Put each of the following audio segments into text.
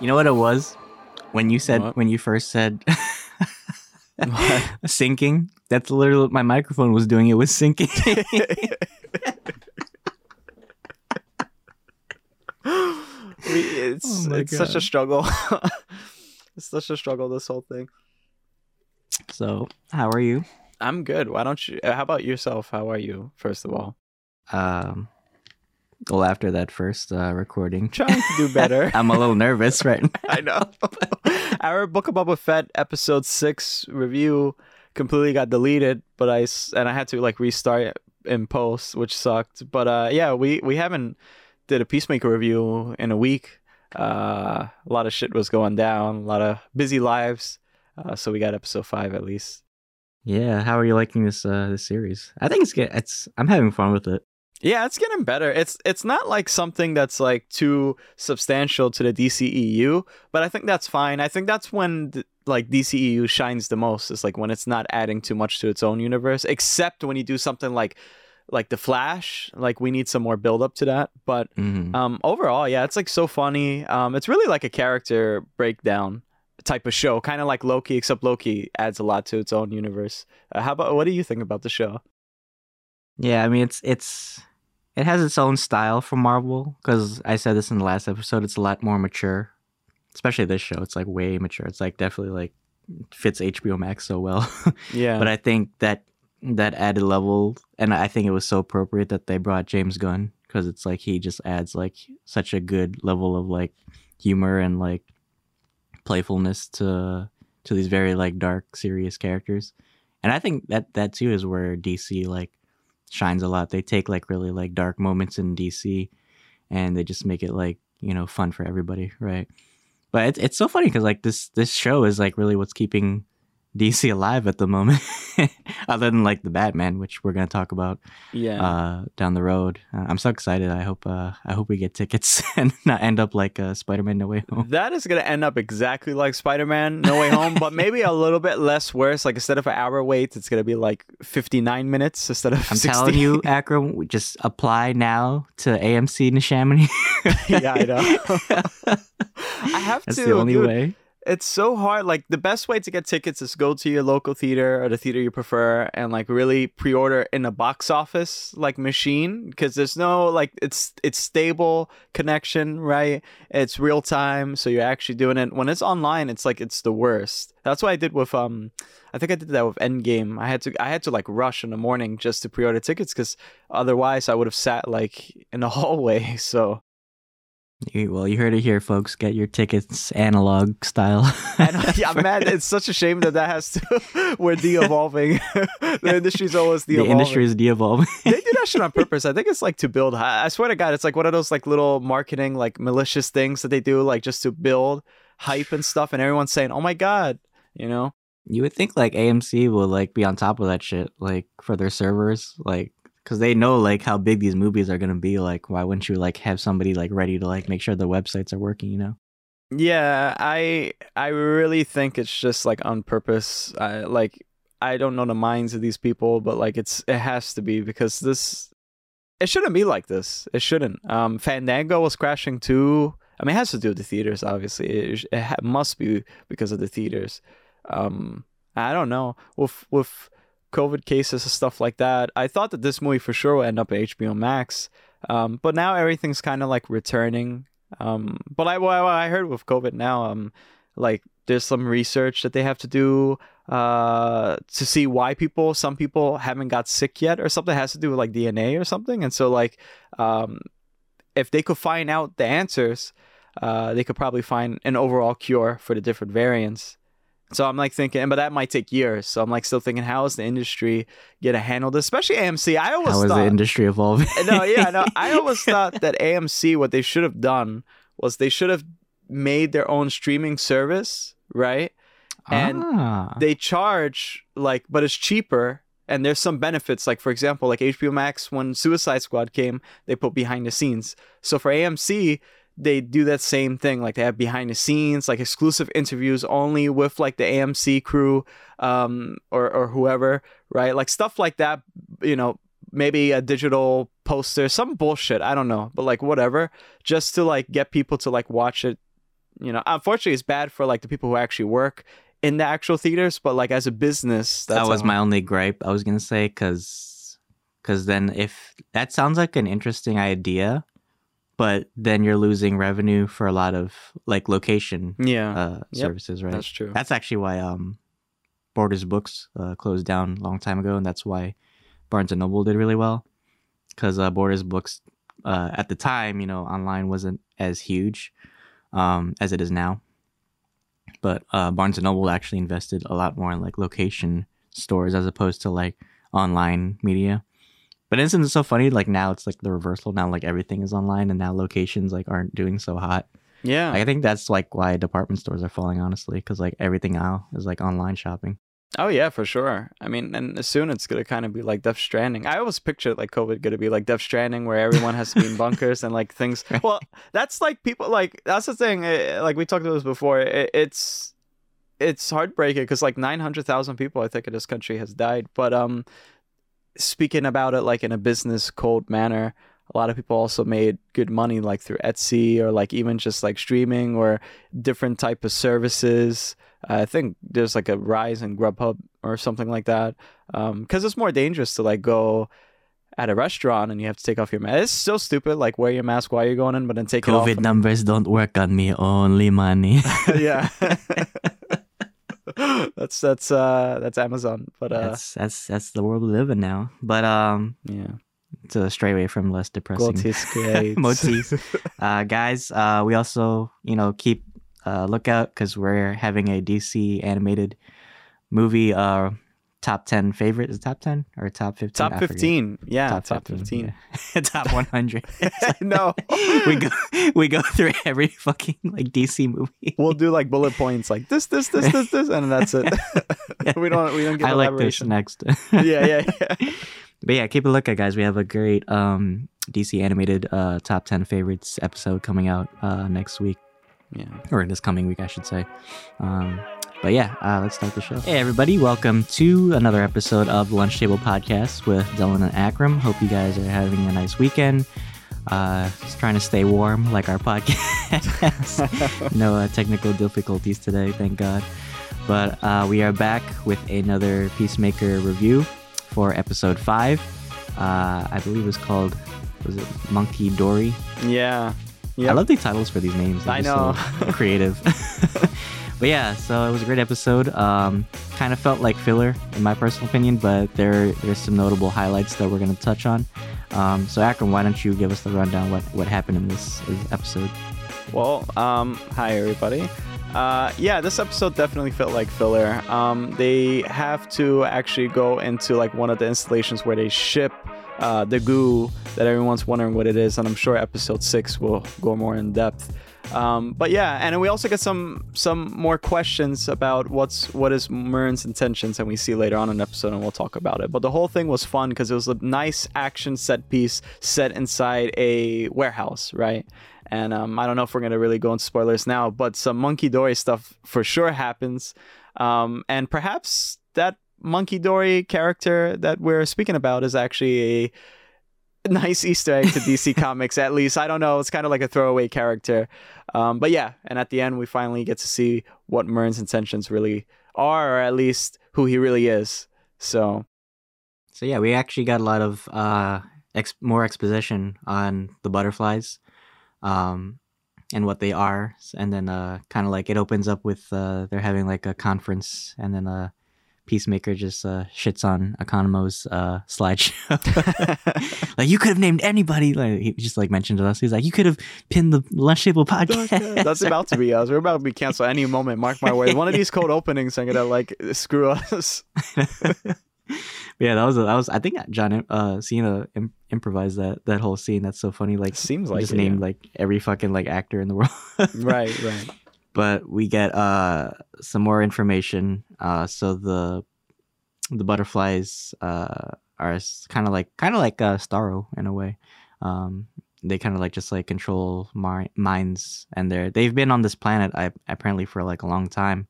You know what it was? When you said What? when you first said syncing, that's literally what my microphone was doing. It was syncing. We, it's Oh it's such a struggle. it's such a struggle. This whole thing. so, how are you? I'm good. Why don't you? How about yourself? How are you? First of all, Um, well, after that first uh, recording, trying to do better. I'm a little nervous right now. I know. Our Book of Boba Fett episode six review completely got deleted, but I and I had to like restart in post, which sucked. But uh, yeah, we we haven't did a Peacemaker review in a week. Uh, a lot of shit was going down, a lot of busy lives. Uh, so we got episode five at least. Yeah, how are you liking this uh this series? I think it's good. it's I'm having fun with it. Yeah, it's getting better. It's it's not like something that's like too substantial to the DCEU, but I think that's fine. I think that's when th- like DCEU shines the most. It's like when it's not adding too much to its own universe, except when you do something like like the Flash. Like we need some more build up to that. But hmm um, overall, yeah, it's like so funny. Um, it's really like a character breakdown type of show, kind of like Loki, except Loki adds a lot to its own universe. Uh, how about what do you think about the show? Yeah, I mean it's it's it has its own style from Marvel because I said this in the last episode. It's a lot more mature, especially this show. It's like way mature. It's like definitely like fits HBO Max so well. Yeah, but I think that that added level, and I think it was so appropriate that they brought James Gunn because it's like he just adds like such a good level of like humor and like playfulness to to these very like dark, serious characters. And I think that that too is where DC like shines a lot. They take like really like dark moments in DC, and they just make it like you know fun for everybody, right? But it's it's so funny because like this this show is like really what's keeping DC alive at the moment, other than like the Batman, which we're gonna talk about yeah. uh, down the road. Uh, I'm so excited. I hope uh, I hope we get tickets and not end up like uh, Spider-Man No Way Home. That is gonna end up exactly like Spider-Man: No Way Home, but maybe a little bit less worse. Like instead of an hour wait, it's gonna be like 59 minutes instead of. I'm 60. telling you, Akram, just apply now to AMC in Chamonix. yeah, I know. I have That's to. That's the only dude. way. It's so hard. Like the best way to get tickets is go to your local theater or the theater you prefer, and like really pre-order in a box office like machine because there's no like it's it's stable connection, right? It's real time, so you're actually doing it. When it's online, it's like it's the worst. That's what I did with um, I think I did that with Endgame. I had to I had to like rush in the morning just to pre-order tickets because otherwise I would have sat like in the hallway. So Well, you heard it here, folks. Get your tickets analog style. Yeah, man, it's such a shame that that has to. We're de-evolving. the industry's always the de-evolving. industry is de-evolving. they do that shit on purpose. I think it's like to build. I I swear to God, it's like one of those like little marketing like malicious things that they do, like just to build hype and stuff. And everyone's saying, "Oh my God," you know. you would think like AMC will like be on top of that shit, like for their servers, like because they know like how big these movies are gonna be. Like, why wouldn't you like have somebody like ready to like make sure the websites are working? You know? Yeah, I I really think it's just like on purpose. I like I don't know the minds of these people, but like it's it has to be because this it shouldn't be like this. It shouldn't. Um, Fandango was crashing too. I mean, it has to do with the theaters. Obviously, it, it must be because of the theaters. Um, I don't know with with COVID cases and stuff like that. I thought that this movie for sure would end up at HBO Max. Um, but now everything's kind of like returning. Um, but I what I heard with COVID now, um, like there's some research that they have to do uh to see why people some people haven't got sick yet or something has to do with like DNA or something and so like um if they could find out the answers uh they could probably find an overall cure for the different variants so I'm like thinking but that might take years so I'm like still thinking how is the industry gonna handle this especially AMC I always thought How is thought the industry evolving? no, yeah, no. I always thought that AMC, what they should have done was they should have made their own streaming service, right? And ah. They charge like, but it's cheaper. And there's some benefits, like for example, like HBO Max when Suicide Squad came, they put behind the scenes. So for AMC, they do that same thing. Like they have behind the scenes, like exclusive interviews only with like the AMC crew, um, or or whoever, right? Like stuff like that. You know, maybe a digital poster, some bullshit. I don't know, but like whatever, just to like get people to like watch it you know, unfortunately, it's bad for like the people who actually work in the actual theaters. But like as a business, that's that was my only gripe I was gonna say because because then if that sounds like an interesting idea, but then you're losing revenue for a lot of like location yeah. uh, Yep, services, right? That's true. That's actually why um, Borders Books uh, closed down a long time ago, and that's why Barnes and Noble did really well because uh, Borders Books uh, at the time, you know, online wasn't as huge um, as it is now. But uh, Barnes and Noble actually invested a lot more in like location stores as opposed to like online media. But isn't it so funny? Like now it's like the reversal. Now like everything is online, and now locations like aren't doing so hot. yeah. I think that's like why department stores are falling, honestly, because like everything now is like online shopping. Oh yeah, for sure. I mean, and soon it's gonna kind of be like Death Stranding. I always pictured like COVID gonna be like Death Stranding, where everyone has to be in bunkers and like things. Well, that's like people like that's the thing. eh, Like we talked about this before. It, it's it's heartbreaking because like nine hundred thousand people I think in this country has died. But um, speaking about it like in a business cold manner, a lot of people also made good money like through Etsy or like even just like streaming or different type of services. I think there's like a rise in Grubhub or something like that. Um, because it's more dangerous to like go at a restaurant and you have to take off your mask. It's so stupid. Like wear your mask while you're going in, but then take COVID it off. COVID numbers don't work on me, only money. yeah. that's that's uh that's Amazon, but uh that's that's that's the world we live in now. But um, yeah. to stray away from less depressing motifs, uh, guys, uh, we also you know keep uh, lookout because we're having a DC animated movie uh top ten favorite is top ten or top fifteen? Top fifteen. Yeah, top, 15. yeah. top one hundred. no. we go we go through every fucking like DC movie. We'll do like bullet points like this, this, this, this, this, and that's it. we don't we don't get I like this next. yeah, yeah, yeah. But yeah, keep a lookout, guys. We have a great um, DC animated uh, top ten favorites episode coming out uh, next week, Yeah. or this coming week, I should say. Um, but yeah, uh, let's start the show. Hey, everybody, welcome to another episode of Lunch Table Podcast with Dylan and Akram. Hope you guys are having a nice weekend. Uh, just trying to stay warm like our podcast. no uh, technical difficulties today, thank God. But uh, we are back with another Peacemaker review for episode five. Uh, I believe it's called was it Monkey Dory? Yeah. I love the titles for these names. They're I know. so creative. but yeah, so it was a great episode. Um, kind of felt like filler in my personal opinion, but there there's some notable highlights that we're gonna touch on. Um, so Akram, why don't you give us the rundown what what happened in this, this episode? Well, um, hi everybody. Uh, yeah, this episode definitely felt like filler. Um, they have to actually go into like one of the installations where they ship uh, the goo that everyone's wondering what it is, and I'm sure episode six will go more in depth. Um, but yeah, and we also get some some more questions about what's what is Murn's intentions, and we see later on the episode, and we'll talk about it. But the whole thing was fun because it was a nice action set piece set inside a warehouse, right? And um, I don't know if we're gonna really go into spoilers now, but some Monkey Dory stuff for sure happens, um, and perhaps that Monkey Dory character that we're speaking about is actually a nice Easter egg to DC Comics, at least. I don't know. It's kind of like a throwaway character. Um, but yeah, and at the end, we finally get to see what Murn's intentions really are, or at least who he really is. So, So yeah, we actually got a lot of uh, ex- more exposition on the butterflies, um, and what they are, and then uh, kind of like it opens up with uh, they're having like a conference, and then uh, Peacemaker just uh, shits on Economo's uh, slideshow. like you could have named anybody. Like he just like mentioned to us. He's like, you could have pinned the lunch table podcast. that's about to be us. We're about to be canceled any moment. Mark my words. One of these cold openings are gonna like screw us. yeah, that was a, that was. I think John uh, Cena Im- improvised that that whole scene. That's so funny. Like Seems like just it, named yeah. like every fucking like actor in the world. right, right. But we get uh some more information. Uh, so the the butterflies uh are kind of like kind of like uh, Starro in a way. Um, they kind of like just like control mi- minds, and they're they've been on this planet I, apparently for like a long time.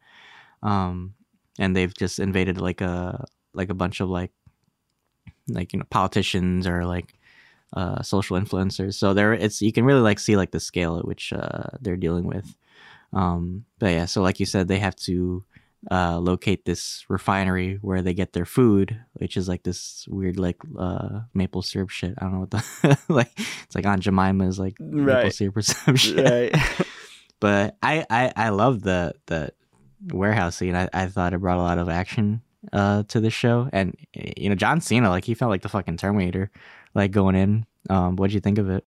Um, and they've just invaded like a like a bunch of like like you know politicians or like uh social influencers so there it's you can really like see like the scale at which uh they're dealing with Um, but yeah, so like you said, they have to uh, locate this refinery where they get their food, which is like this weird like uh, maple syrup shit. I don't know what the like. It's like Aunt Jemima's like maple Right. syrup or some shit. Right. But I I I love the the warehouse scene. I I thought it brought a lot of action uh to the show, and you know John Cena like he felt like the fucking Terminator, like going in. Um, what'd you think of it?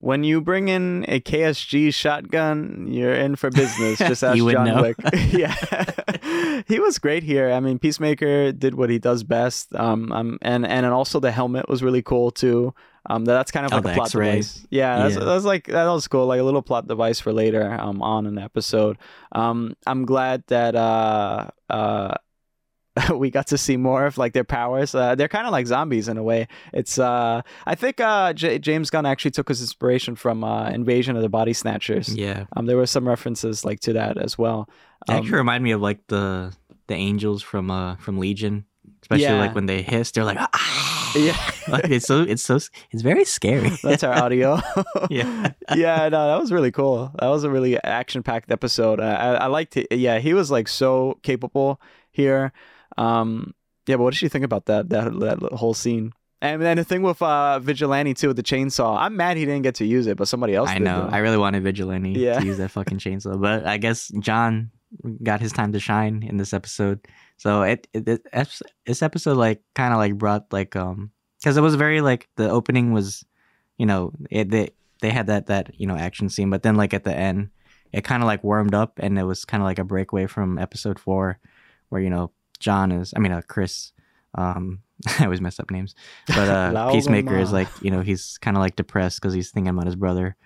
When you bring in a KSG shotgun, you're in for business. Just ask John know. Wick. yeah, he was great here. I mean, Peacemaker did what he does best. Um, um, and and also the helmet was really cool too. Um, that's kind of Oh, like the a plot X-ray. device. Yeah, that's, Yeah. that's like that was cool. Like a little plot device for later. Um, on an episode. Um, I'm glad that uh uh. we got to see more of like their powers. Uh, they're kind of like zombies in a way. It's uh, I think uh, J- James Gunn actually took his inspiration from uh, Invasion of the Body Snatchers. Yeah, Um, there were some references like to that as well. it Um, actually reminded me of like the the angels from uh from Legion, especially Yeah. like when they hiss. They're like ah. yeah, like it's so it's so it's very scary. that's our audio. yeah. yeah, no, that was really cool. That was a really action-packed episode. I, I, I liked it. Yeah, he was like so capable here. Um, yeah, but what did you think about that that that whole scene? And then the thing with uh, Vigilante too, with the chainsaw. I'm mad he didn't get to use it, but somebody else. I know. though. I really wanted Vigilante Yeah. to use that fucking chainsaw, but I guess John got his time to shine in this episode. So it, it, it this episode like kind of like brought like um because it was very like the opening was, you know, it they they had that that you know action scene, but then like at the end, it kind of like warmed up and it was kind of like a breakaway from episode four, where you know John is I mean uh, Chris. Um, I always mess up names, but uh, Peacemaker is like you know he's kind of like depressed because he's thinking about his brother.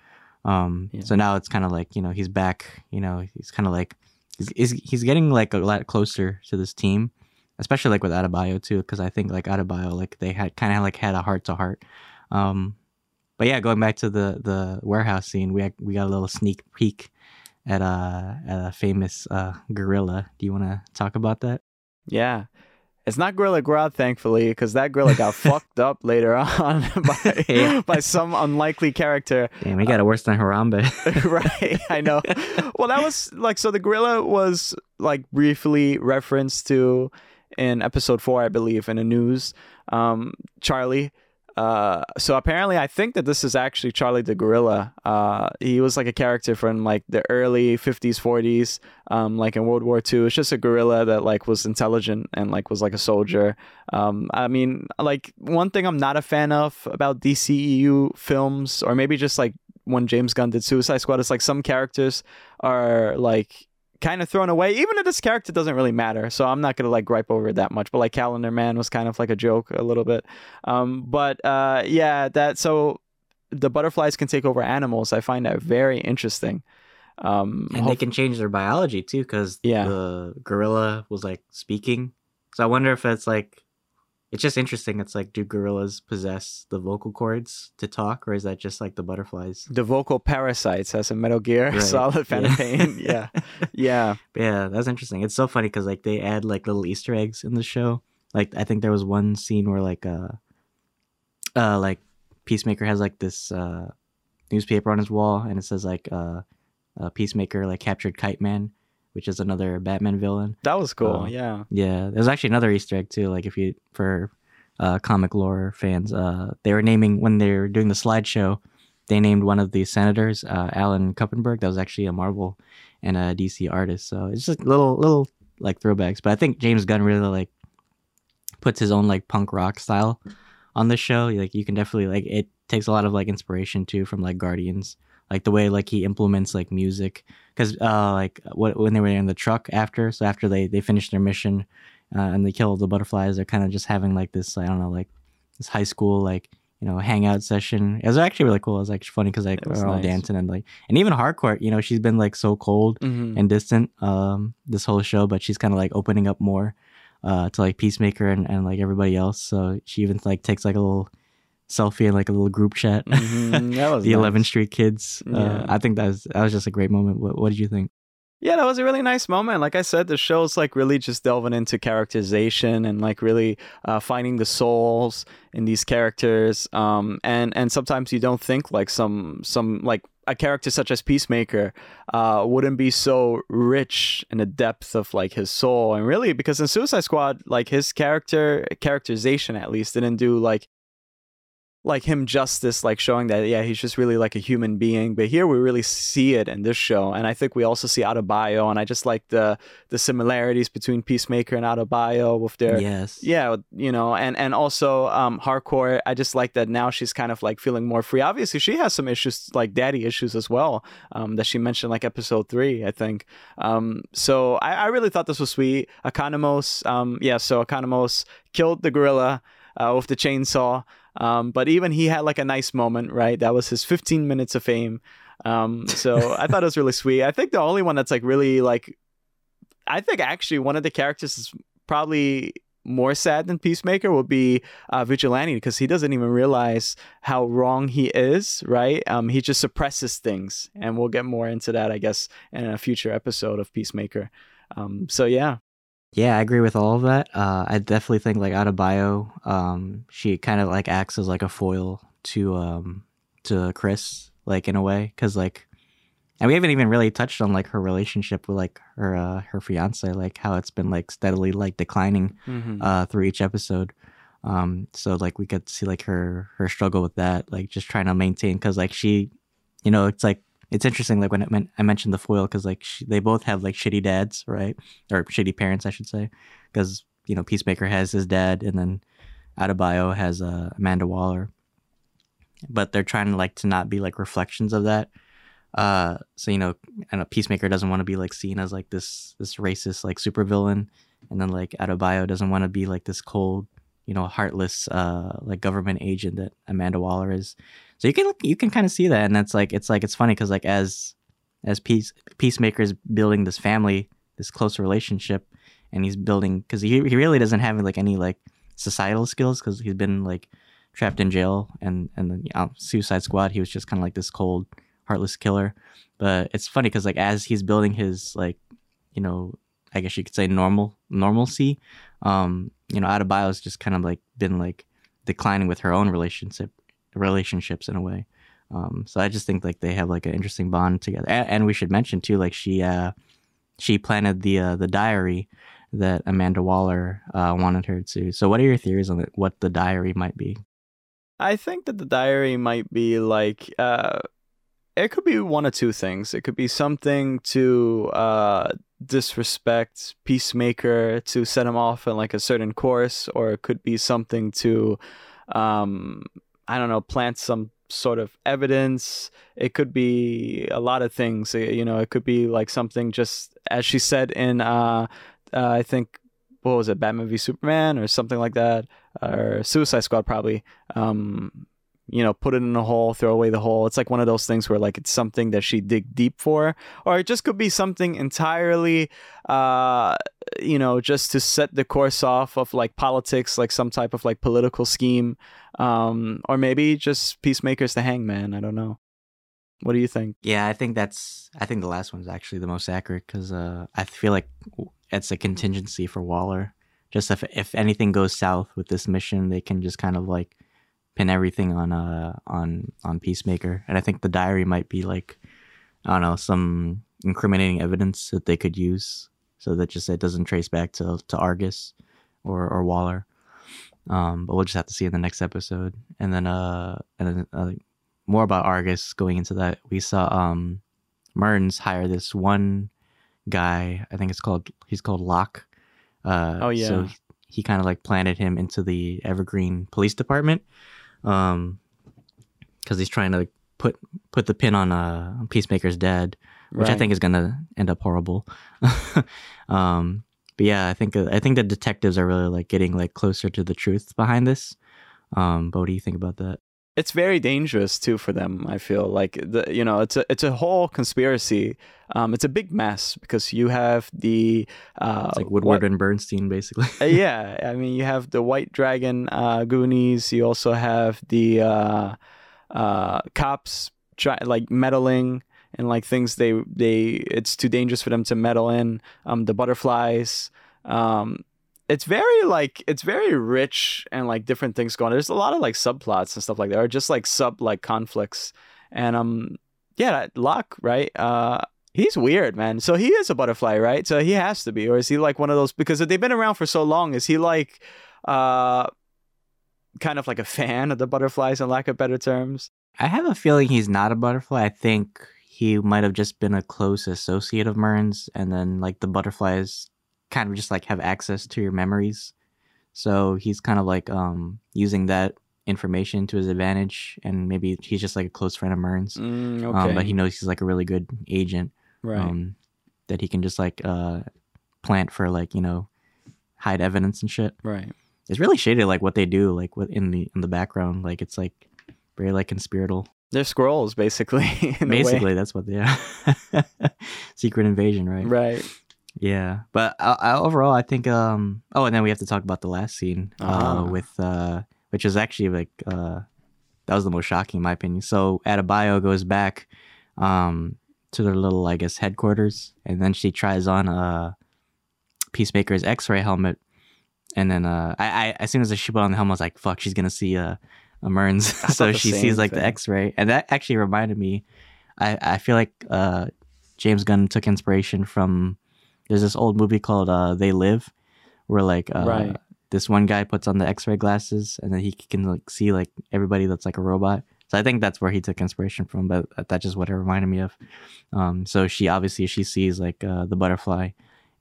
Um, Yeah. so now it's kind of like you know he's back. You know he's kind of like he's, he's he's getting like a lot closer to this team, especially like with Adebayo too, because I think like Adebayo like they had kind of like had a heart to heart. Um, but yeah, going back to the the warehouse scene, we had, we got a little sneak peek at uh at a famous uh gorilla. Do you want to talk about that? Yeah. It's not Gorilla Grodd, thankfully, because that gorilla got fucked up later on by Yeah. by some unlikely character. Damn, he got it worse than Harambe. right, I know. Well, that was like so. The gorilla was like briefly referenced to in episode four, I believe, in the news. Um, Charlie. Uh, so apparently, I think that this is actually Charlie the gorilla. Uh, he was like a character from like the early '50s, '40s, um, like in World War II. It's just a gorilla that like was intelligent and like was like a soldier. Um, I mean, like one thing I'm not a fan of about DCEU films, or maybe just like when James Gunn did Suicide Squad, it's like some characters are like kind of thrown away, even if this character doesn't really matter. So I'm not gonna like gripe over it that much. But like Calendar Man was kind of like a joke a little bit. Um, but uh, yeah, that so the butterflies can take over animals. I find that very interesting. Um, and they can change their biology too because Yeah. the gorilla was like speaking so i wonder if it's like it's just interesting it's like do gorillas possess the vocal cords to talk or is that just like the butterflies the vocal parasites as a Metal Gear Right. Solid Phantom Yeah. Pain. Yeah, yeah, yeah that's interesting it's so funny because like they add like little easter eggs in the show like i think there was one scene where like uh uh like peacemaker has like this uh newspaper on his wall and it says like uh, uh peacemaker like captured kite man which is another batman villain that was cool. Oh. yeah, Yeah, there's actually another Easter egg too. Like if you for uh, comic lore fans, uh, they were naming when they were doing the slideshow, they named one of the senators uh, Alan Kupperberg. That was actually a Marvel and a DC artist. So it's just little little like throwbacks. But I think James Gunn really like puts his own like punk rock style on the show. Like you can definitely like it takes a lot of like inspiration too from like Guardians. Like the way like he implements like music because uh like what when they were in the truck after so after they they finished their mission uh, and they kill the butterflies they're kind of just having like this i don't know like this high school like you know hangout session. It was actually really cool. It was like funny because like we're all dancing and like and even hardcore you know she's been like so cold Mhm. and distant um this whole show but she's kind of like opening up more uh to like peacemaker and, and like everybody else. So she even like takes like a little selfie in like a little group chat Mhm. That was the nice. 11th street kids uh, i think that was that was just a great moment what, what did you think Yeah, that was a really nice moment. Like I said, the show's like really just delving into characterization and like really uh, finding the souls in these characters. Um, and and sometimes you don't think like some some like a character such as Peacemaker uh, wouldn't be so rich in the depth of like his soul. And really, because in Suicide Squad, like his character characterization at least didn't do like like him justice, like showing that yeah he's just really like a human being. But here we really see it in this show, and I think we also see Adebayo, and I just like the the similarities between Peacemaker and Adebayo with their yes, yeah, you know, and and also um, Harcourt. I just like that now she's kind of like feeling more free. Obviously, she has some issues like daddy issues as well um, that she mentioned like episode three, I think. Um, so I, I really thought this was sweet. Economos, um, yeah, so Economos killed the gorilla uh, with the chainsaw. Um, but even he had like a nice moment, right? That was his 15 minutes of fame. Um, so I thought it was really sweet. I think the only one that's like really like, I think actually one of the characters is probably more sad than Peacemaker would be uh, Vigilante because he doesn't even realize how wrong he is, right? Um, he just suppresses things, and we'll get more into that, I guess, in a future episode of Peacemaker. Um, so yeah, yeah, I agree with all of that. Uh, I definitely think like Adebayo, um, she kind of like acts as like a foil to um to Chris, like in a way, because like, and we haven't even really touched on like her relationship with like her uh, her fiance, like how it's been like steadily like declining mm-hmm. uh, through each episode. Um, so like we could see like her her struggle with that, like just trying to maintain, because like she, you know, it's like it's interesting like when meant, I mentioned the foil because like she, they both have like shitty dads, right? Or shitty parents, I should say, because you know Peacemaker has his dad, and then Adebayo has uh, Amanda Waller, but they're trying to like to not be like reflections of that. Uh, so you know, and a Peacemaker doesn't want to be like seen as like this this racist like supervillain, and then like Adebayo doesn't want to be like this cold, you know, heartless uh like government agent that Amanda Waller is. So you can you can kind of see that, and that's like it's like it's funny because like as as peace peacemaker is building this family, this close relationship, and he's building because he he really doesn't have like any like societal skills because he's been like trapped in jail and and then you know, Suicide Squad he was just kind of like this cold heartless killer. But it's funny because like as he's building his like you know I guess you could say normal normalcy, um, you know Adebayo's just kind of like been like declining with her own relationship relationships in a way. Um, so I just think like they have like an interesting bond together. And, and we should mention too, like she uh, she planted the uh, the diary that Amanda Waller uh, wanted her to. So what are your theories on what the diary might be? I think that the diary might be like uh, it could be one of two things. It could be something to uh, disrespect Peacemaker to set him off in like a certain course, or it could be something to um, I don't know, plant some sort of evidence. It could be a lot of things. You know, it could be like something just as she said in, uh, uh, I think, what was it, Batman v Superman or something like that, or Suicide Squad probably. Um, you know, put it in a hole, throw away the hole. It's like one of those things where like it's something that she dig deep for, or it just could be something entirely, uh, you know, just to set the course off of like politics, like some type of like political scheme, um, or maybe just peacemakers the hangman. I don't know. What do you think? Yeah, I think that's. I think the last one's actually the most accurate because uh, I feel like it's a contingency for Waller. Just if if anything goes south with this mission, they can just kind of like pin everything on uh on on Peacemaker, and I think the diary might be like I don't know some incriminating evidence that they could use, so that just it doesn't trace back to to Argus or or Waller. Um, but we'll just have to see in the next episode, and then uh and then uh, more about Argus going into that. We saw um Murns hire this one guy. I think it's called he's called Locke. Uh, oh yeah. So he, he kind of like planted him into the Evergreen Police Department um, because he's trying to put put the pin on uh Peacemaker's dad, which right. I think is gonna end up horrible. um, but yeah, I think I think the detectives are really like getting like closer to the truth behind this. Um, but what do you think about that? It's very dangerous too for them. I feel like the you know it's a it's a whole conspiracy. Um, it's a big mess because you have the uh, it's like Woodward what, and Bernstein basically. uh, yeah, I mean you have the White Dragon uh, Goonies. You also have the uh, uh, cops try like meddling and like things they they it's too dangerous for them to meddle in. Um, the butterflies. Um, it's very like it's very rich and like different things going. on. There's a lot of like subplots and stuff like that, or just like sub like conflicts. And um, yeah, Locke, right? Uh, he's weird, man. So he is a butterfly, right? So he has to be, or is he like one of those? Because they've been around for so long, is he like uh, kind of like a fan of the butterflies, in lack of better terms? I have a feeling he's not a butterfly. I think he might have just been a close associate of Murn's, and then like the butterflies kind of just like have access to your memories. So he's kind of like um using that information to his advantage, and maybe he's just like a close friend of Murn's. Mm, okay. Um, but he knows he's like a really good agent. right. Um, that he can just like uh plant for like you know hide evidence and shit. right. It's really shaded like what they do like what in the in the background. Like it's like very like conspiratorial. They're Skrulls, basically. in a way. Basically, that's what they are. Secret invasion, right? Right. Yeah, but I, I, overall, I think. Um. Oh, and then we have to talk about the last scene. Ah. Uh, with uh, which is actually like uh, that was the most shocking in my opinion. So Adebayo goes back, um, to their little I guess headquarters, and then she tries on uh, Peacemaker's X-ray helmet, and then uh, I, I as soon as she put on the helmet, I was like, fuck, she's gonna see uh, a Murn's. So she sees like thing. the X-ray, and that actually reminded me. I I feel like uh, James Gunn took inspiration from. There's this old movie called uh, They Live, where like uh, Right. this one guy puts on the X-ray glasses, and then he can like see like everybody that's like a robot. So I think that's where he took inspiration from, but that's just what it reminded me of. Um, so she obviously she sees like uh, the butterfly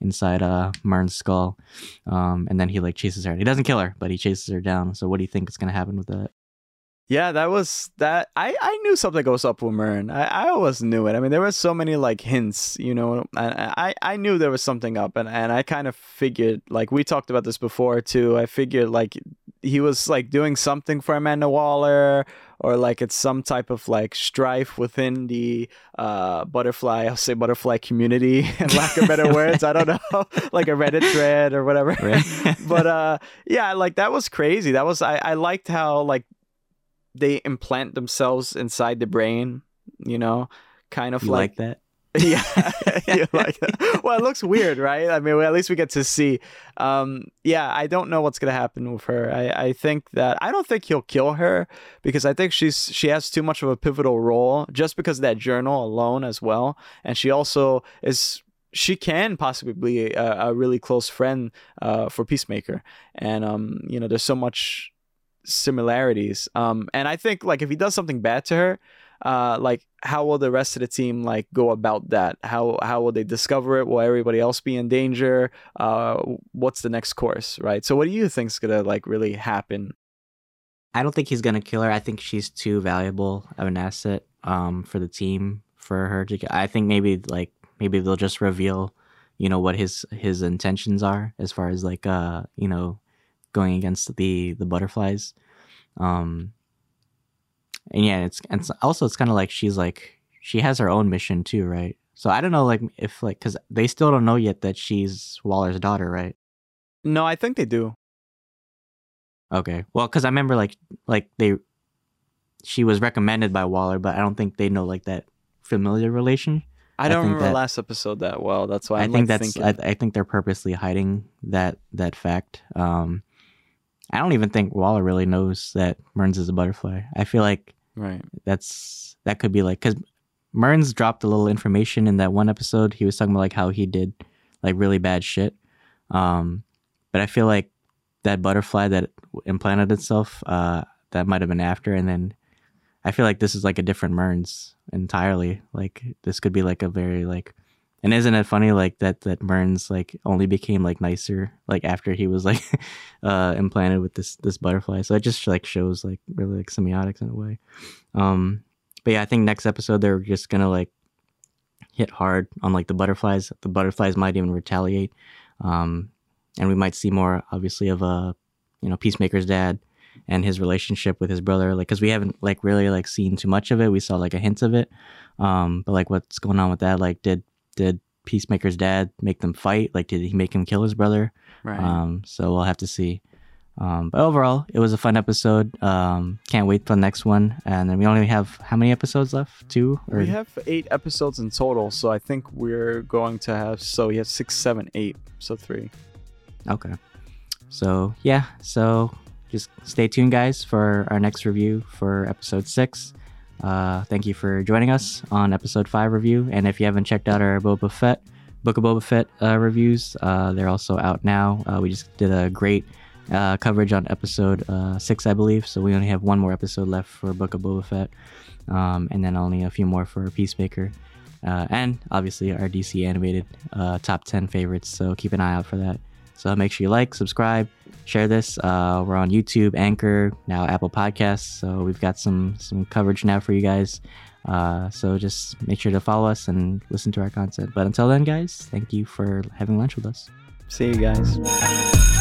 inside uh Murn's skull, um, and then he like chases her. He doesn't kill her, but he chases her down. So what do you think is gonna happen with that? Yeah, that was that. I I knew something was up with Murn. I I always knew it. I mean, there were so many like hints, you know. And I I knew there was something up, and and I kind of figured like we talked about this before too. I figured like he was like doing something for Amanda Waller, or like it's some type of like strife within the uh butterfly. I'll say butterfly community, and lack of better words. I don't know, like a Reddit thread or whatever. Right? but uh yeah like that was crazy that was i i liked how like they implant themselves inside the brain you know kind of like, like that? yeah you like that. well it looks weird right? I mean well, at least we get to see. Um yeah i don't know what's gonna happen with her. I i think that i don't think he'll kill her because i think she's she has too much of a pivotal role just because of that journal alone as well. And she also is she can possibly be a, a really close friend uh, for Peacemaker, and um, you know, there's so much similarities. Um, and I think like if he does something bad to her, uh, like how will the rest of the team like go about that? How how will they discover it? Will everybody else be in danger? Uh, what's the next course, right? So what do you think's gonna like really happen? I don't think he's gonna kill her. I think she's too valuable of an asset um for the team for her to. I think maybe like maybe they'll just reveal, you know, what his his intentions are as far as like uh you know going against the the butterflies, um. And yeah, it's and also it's kind of like she's like she has her own mission too, right? So I don't know like if like because they still don't know yet that she's Waller's daughter, right? No, I think they do. Okay. Well, because I remember like like they, she was recommended by Waller, but I don't think they know like that familiar relation. I I don't think remember that- last episode that well. That's why I I'm think like, that's. I, I think they're purposely hiding that that fact. Um, I don't even think Waller really knows that Murn's is a butterfly. I feel like right. that's that could be like because Murn's dropped a little information in that one episode. He was talking about like how he did like really bad shit. Um, but I feel like that butterfly that implanted itself, uh, that might have been after, and then I feel like this is like a different Murn's entirely. Like this could be like a very like, and isn't it funny like that that Murn's like only became like nicer like after he was like uh implanted with this this butterfly. So it just like shows like really like semiotics in a way. Um, but yeah, I think next episode they're just gonna like hit hard on like the butterflies. The butterflies might even retaliate, um, and we might see more obviously of a you know Peacemaker's dad and his relationship with his brother. Like because we haven't like really like seen too much of it. We saw like a hint of it, um, but like what's going on with that? Like did did Peacemaker's dad make them fight? Like did he make him kill his brother? Right. Um, so we'll have to see. Um, but overall, it was a fun episode. Um, can't wait for the next one. And then we only have how many episodes left? Two? Or We have eight episodes in total, so I think we're going to have so we have six, seven, eight, so three. okay. So yeah, so just stay tuned, guys, for our next review for episode six. Uh, thank you for joining us on episode five review. And if you haven't checked out our Boba Fett, Book of Boba Fett uh, reviews, uh, they're also out now. Uh, we just did a great uh, coverage on episode uh, six, I believe. So we only have one more episode left for Book of Boba Fett, um, and then only a few more for Peacemaker, and obviously our DC animated top ten favorites. So keep an eye out for that. So make sure you like, subscribe, share this. Uh, we're on YouTube, Anchor, now Apple Podcasts. So we've got some some coverage now for you guys. Uh, so just make sure to follow us and listen to our content. But until then, guys, thank you for having lunch with us. See you guys.